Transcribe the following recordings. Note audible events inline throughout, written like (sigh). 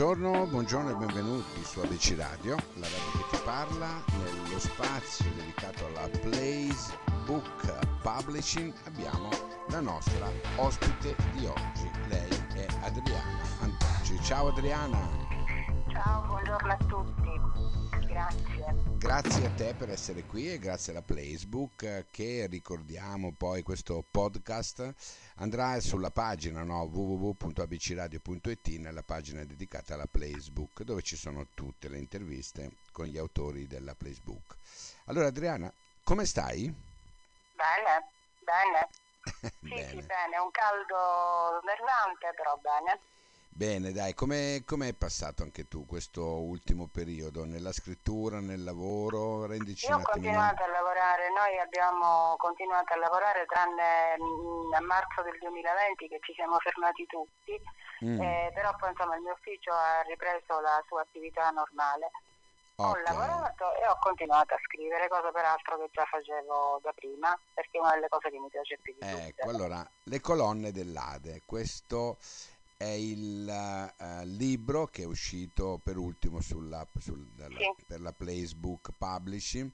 Buongiorno, buongiorno e benvenuti su ABC Radio, la radio che ti parla. Nello spazio dedicato alla Plays Book Publishing abbiamo la nostra ospite di oggi. Lei è Adriana Antucci. Ciao Adriana. Ciao, buongiorno a tutti. Grazie. Grazie a te per essere qui e grazie alla Playbook che ricordiamo poi questo podcast andrà sulla pagina no, www.abcradio.it nella pagina dedicata alla Playbook dove ci sono tutte le interviste con gli autori della Playbook. Allora Adriana, come stai? Bene, bene. (laughs) sì, bene. sì, bene, un caldo nervante però bene. Bene, dai, come è passato anche tu questo ultimo periodo nella scrittura, nel lavoro? Rendici Io ho continuato a lavorare, noi abbiamo continuato a lavorare tranne mm, a marzo del 2020 che ci siamo fermati tutti, Mm, eh, però poi insomma il mio ufficio ha ripreso la sua attività normale. Ho ok. lavorato e ho continuato a scrivere, cosa peraltro che già facevo da prima, perché è una delle cose che mi piace più di tutte. Ecco, allora, Le colonne dell'Ade, questo è il eh, libro che è uscito per ultimo sulla, sul- dalla- Sì. per la Placebook Publishing.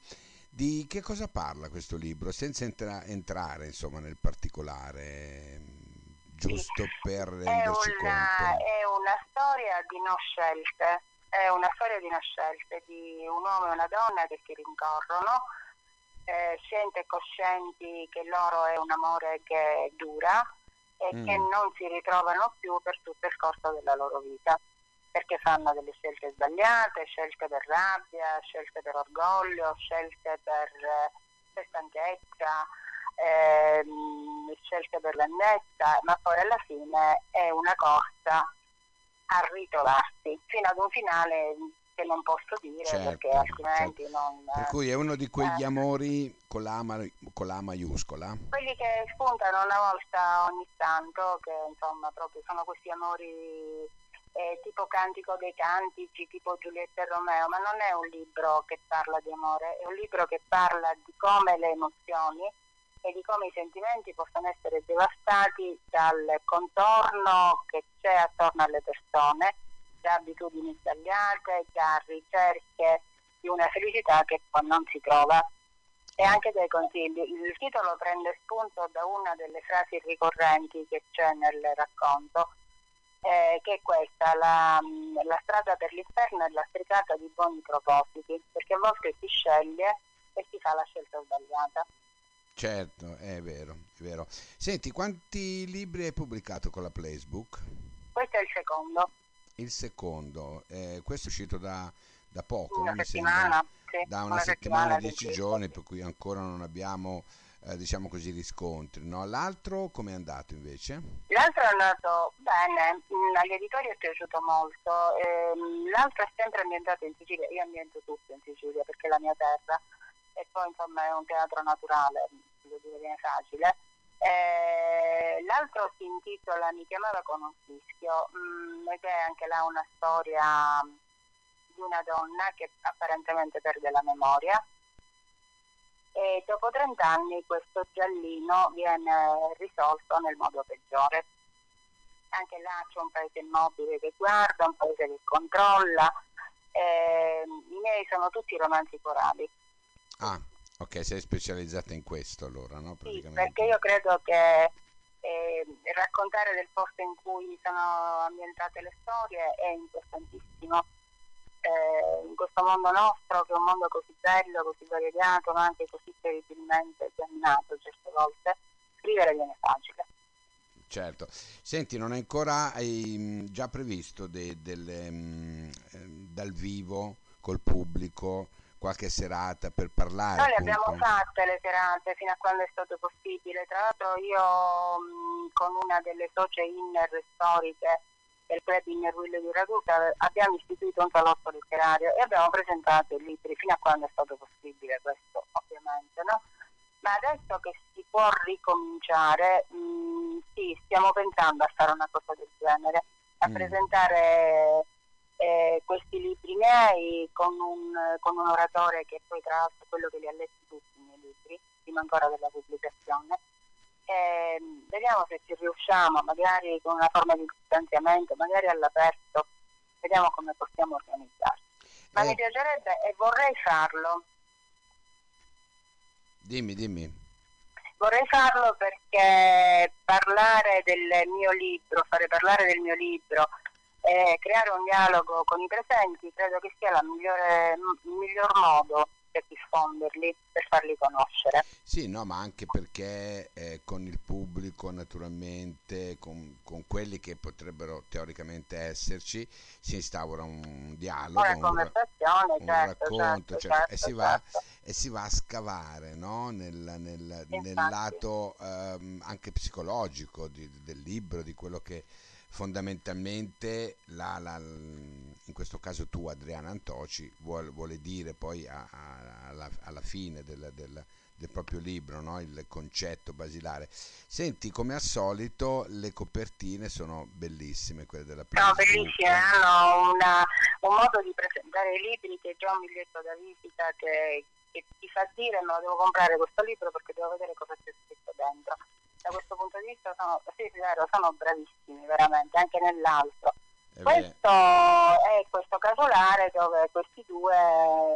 Di che cosa parla questo libro? Senza entra- entrare insomma nel particolare, mm, giusto per È renderci una, conto. è una storia di no scelte, è una storia di no scelte, di un uomo e una donna che si rincorrono, eh, scienti e coscienti che loro è un amore che dura e Mm. che non si ritrovano più per tutto il corso della loro vita, perché fanno delle scelte sbagliate, scelte per rabbia, scelte per orgoglio, scelte per, eh, per stanchezza, ehm, scelte per vendetta, ma poi alla fine è una corsa a ritrovarsi fino ad un finale che non posso dire Certo, perché altrimenti non... Per cui è uno di quegli eh, amori con la, con la maiuscola. quelli che spuntano una volta ogni tanto, che insomma proprio sono questi amori eh, tipo Cantico dei Cantici, tipo Giulietta e Romeo, ma non è un libro che parla di amore, è un libro che parla di come le emozioni e di come i sentimenti possono essere devastati dal contorno che c'è attorno alle persone, da abitudini sbagliate, da ricerche di una felicità che poi non si trova e anche dei consigli. Il titolo prende spunto da una delle frasi ricorrenti che c'è nel racconto, eh, che è questa, la, la strada per l'inferno è lastricata di buoni propositi, perché a volte si sceglie e si fa la scelta sbagliata. Certo, è vero, è vero. Senti, quanti libri hai pubblicato con la Placebook? Questo è il secondo, Il secondo, eh, questo è uscito da, da poco, una settimana. sì, da una, settimana, dieci sì, giorni, per cui ancora non abbiamo, eh, diciamo così, riscontri. No? L'altro come è andato invece? L'altro è andato bene, mm, agli editori è piaciuto molto, ehm, l'altro è sempre ambientato in Sicilia, io ambiento tutto in Sicilia perché è la mia terra e poi insomma è un teatro naturale, dire viene facile. Eh, l'altro si intitola Mi chiamava con un fischio mm, ed è anche là una storia di una donna che apparentemente perde la memoria e dopo 30 anni questo giallino viene risolto nel modo peggiore. Anche là c'è un paese immobile che guarda, un paese che controlla. eh, I miei sono tutti romanzi corali. Ah, ok, sei specializzata in questo allora, no? Sì, perché io credo che eh, raccontare del posto in cui sono ambientate le storie è importantissimo. Eh, in questo mondo nostro, che è un mondo così bello, così variegato, ma anche così terribilmente dannato certe volte, scrivere viene facile. Certo. Senti, non hai ancora hai, mh, già previsto de- delle, mh, ehm, dal vivo col pubblico qualche serata per parlare? Noi le appunto? abbiamo fatte le serate fino a quando è stato possibile. Tra l'altro io con una delle socie inner storiche del club Inner Will di Ragusa abbiamo istituito un salotto letterario e abbiamo presentato i libri fino a quando è stato possibile questo ovviamente, no? Ma adesso che si può ricominciare, mh, sì, stiamo pensando a fare una cosa del genere, a Mm. presentare eh, questi libri miei con un, con un oratore che poi tra l'altro è quello che li ha letti tutti i miei libri, prima ancora della pubblicazione. E, vediamo se ci riusciamo, magari con una forma di distanziamento, magari all'aperto, vediamo come possiamo organizzarci. Ma Eh. mi piacerebbe e vorrei farlo. Dimmi, dimmi. Vorrei farlo perché parlare del mio libro, fare parlare del mio libro, e creare un dialogo con i presenti, credo che sia migliore- il miglior modo per diffonderli, per farli conoscere. Sì, no, ma anche perché eh, con il pubblico, naturalmente, con, con quelli che potrebbero teoricamente esserci, si instaura un dialogo, Una un, conversazione, un certo, racconto, certo, certo, e, certo, si va, certo. e si va a scavare no? nel, nel- nel lato ehm, anche psicologico di- del libro, di quello che fondamentalmente la- la- in questo caso tu Adriana Antoci vuol- vuole dire poi a- a- alla, alla fine del, del- del proprio libro, no? il concetto basilare. Senti, come al solito le copertine sono bellissime, quelle della No, Facebook. bellissime, hanno una- un modo di presentare i libri che è già un biglietto da visita che, che ti fa dire lo devo comprare questo libro perché devo vedere cosa c'è scritto dentro. Da questo punto di vista sono, sì, sì, vero, sono bravissimi veramente, anche nell'altro. Eh Questo è questo casolare dove questi due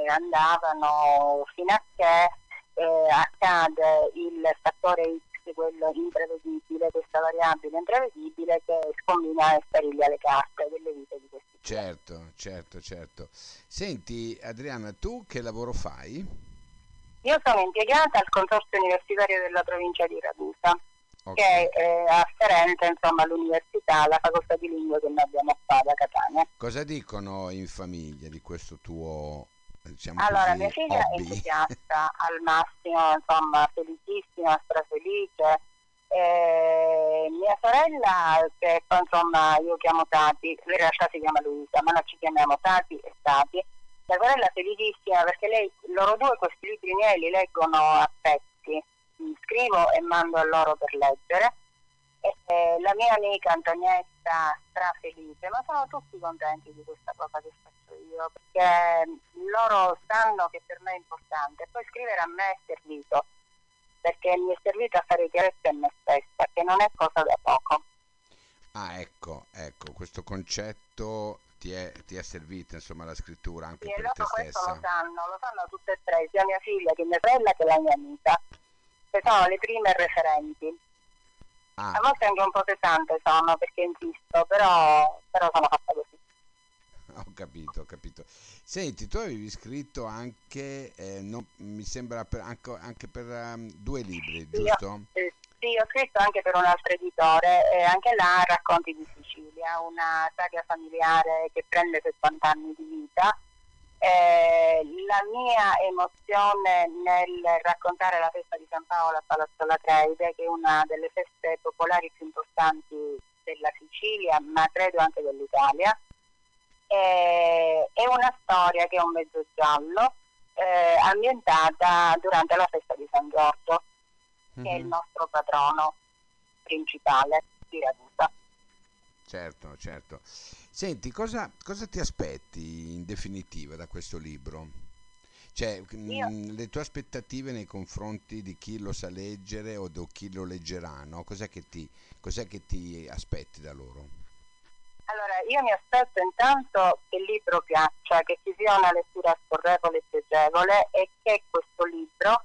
andavano fino a che eh, accade il fattore X, quello imprevedibile, questa variabile imprevedibile che scombina e spariglia le carte delle vite di questi due. Certo, certo, certo. Senti, Adriana, tu che lavoro fai? Io sono impiegata al Consorzio Universitario della provincia di Ragusa, Ok. che è afferente insomma, all'università, alla facoltà di lingue che noi abbiamo qua da Catania. Cosa dicono in famiglia di questo tuo, diciamo Allora, così, mia figlia è hobby? (laughs) entusiasta al massimo, insomma, felicissima, strafelice. E mia sorella, che poi insomma io chiamo Tati, in realtà si chiama Luisa, ma noi ci chiamiamo Tati e Tati. Mia sorella è felicissima perché lei, loro due questi libri miei li leggono a pezzi, scrivo e mando a loro per leggere. E, eh, la mia amica Antonietta strafelice, ma sono tutti contenti di questa cosa che faccio io, perché loro sanno che per me è importante. Poi scrivere a me è servito, perché mi è servito a fare chiarezza in me stessa, che non è cosa da poco. Ah, ecco, ecco, questo concetto ti è, ti è servito, insomma, la scrittura anche E per loro te questo lo stessa. sanno, lo sanno tutte e tre, sia mia figlia che mia sorella che la mia amica, che sono le prime referenti. Ah, A volte anche un po' pesante sono perché insisto, però, però sono fatta così. (laughs) ho capito, ho capito. Senti, tu avevi scritto anche, eh, no, mi sembra, per- anche, anche per ehm, due libri, Sì, giusto? Eh, sì, ho scritto anche per un altro editore, e anche là Racconti di Sicilia, una saga familiare che prende 70 anni di vita. Eh, la mia emozione nel raccontare la festa di San Paolo a Palazzo Latreide, che è una delle feste popolari più importanti della Sicilia, ma credo anche dell'Italia, eh, è una storia che è un mezzo giallo, eh, ambientata durante la festa di San Giorgio che è il Mhm, nostro patrono principale di Ragusa. Certo, certo. Senti, cosa, cosa ti aspetti in definitiva da questo libro? Cioè, Io- mh, le tue aspettative nei confronti di chi lo sa leggere o di chi lo leggerà, no? Cos'è che ti, cos'è che ti aspetti da loro? Allora, io mi aspetto intanto che il libro piaccia, che ci sia una lettura scorrevole e piacevole e che questo libro,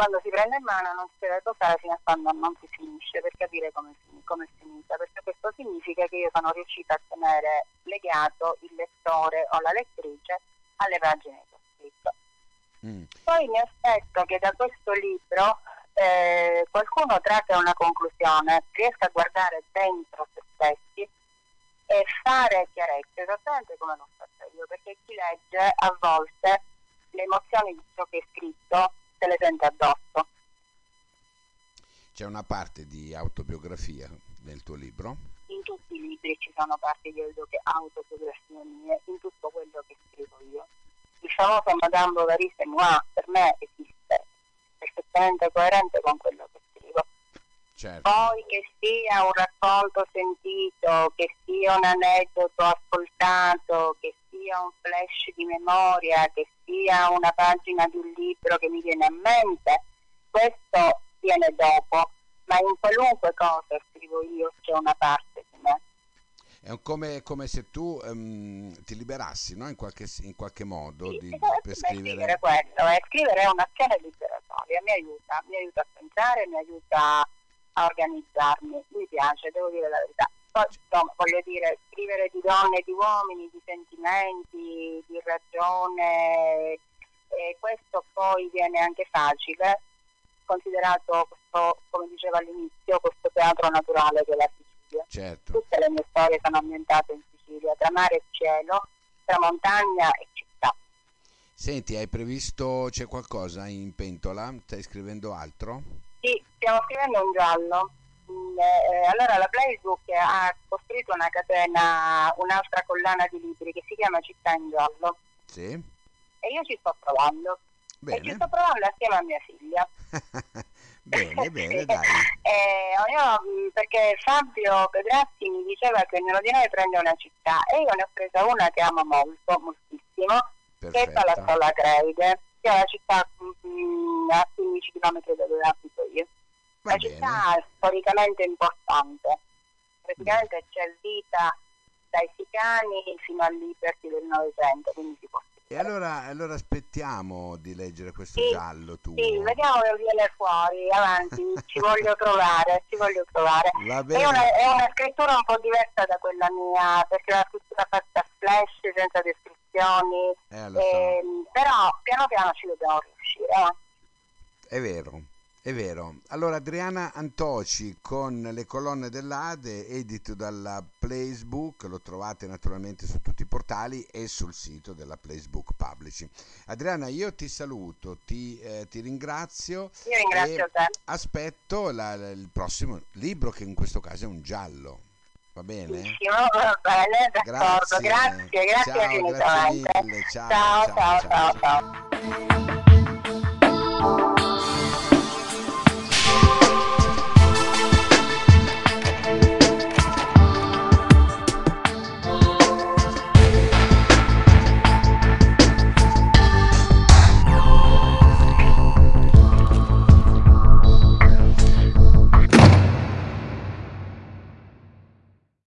quando si prende in mano, non si deve posare fino a quando non si finisce per capire come, come è finita, perché questo significa che io sono riuscita a tenere legato il lettore o la lettrice alle pagine che ho scritto. Mm, Poi mi aspetto che da questo libro eh, qualcuno tratta una conclusione, riesca a guardare dentro se stessi e fare chiarezza, esattamente come l'ho fatta io, perché chi legge a volte le emozioni di ciò che è scritto se le sente addosso. C'è una parte di autobiografia nel tuo libro? In tutti i libri ci sono parti di auto- autobiografie mie, in tutto quello che scrivo io. Il famoso Madame Bovary c'est moi per me esiste, perfettamente coerente con quello che scrivo. Certo. Poi che sia un racconto sentito, che sia un aneddoto ascoltato, che sia un flash di memoria, che sia una pagina di un libro che mi viene a mente, questo viene dopo, ma in qualunque cosa scrivo io c'è una parte di me. È come, come se tu um, ti liberassi no? in, qualche, in, qualche, modo sì, di, per scrivere. scrivere questo, eh. scrivere è un'azione liberatoria, mi aiuta, mi aiuta a pensare, mi aiuta a organizzarmi, mi piace, devo dire la verità. Insomma, voglio dire, scrivere di donne e di uomini, di sentimenti, di ragione, e questo poi viene anche facile, considerato questo, come diceva all'inizio, questo teatro naturale della Sicilia. Certo. Tutte le mie storie sono ambientate in Sicilia, tra mare e cielo, tra montagna e città. Senti, hai previsto, c'è qualcosa in pentola? Stai scrivendo altro? Sì, stiamo scrivendo un giallo. Mm, eh, allora la Playbook ha costruito una catena, un'altra collana di libri che si chiama Città in giallo. Sì. E io ci sto provando. Bene. E ci sto provando assieme a mia figlia. (laughs) bene, bene, dai. (laughs) Eh, io, mm, perché Fabio Pedrazzi mi diceva che ognuno di noi prende una città e io ne ho presa una che amo molto, moltissimo, Perfetta. che è Palassola Creide, che è una città mh, mm, a 15 km da dove abito. Va la bene. città è storicamente importante, praticamente c'è vita dai Sicani fino all'Iberti del Novecento, quindi si può E allora, allora aspettiamo di leggere questo Sì, giallo tuo. Sì, vediamo che viene fuori, avanti, ci (laughs) voglio trovare, ci voglio trovare. Va È una, è una scrittura un po' diversa da quella mia, perché è una scrittura fatta a flash, senza descrizioni, Eh, so. ehm, però piano piano ci dobbiamo riuscire. eh. È vero, è vero. Allora Adriana Antoci con le colonne dell'Ade, edito dalla Placebook, lo trovate naturalmente su tutti i portali e sul sito della Placebook Publishing. Adriana, io ti saluto, ti, eh, ti ringrazio. Io ringrazio te. Aspetto la- il prossimo libro che in questo caso è un giallo. Va bene? Benissimo, va bene, d'accordo, Grazie. grazie, grazie Ciao, grazie mille. Ciao, ciao, ciao, ciao, ciao. ciao.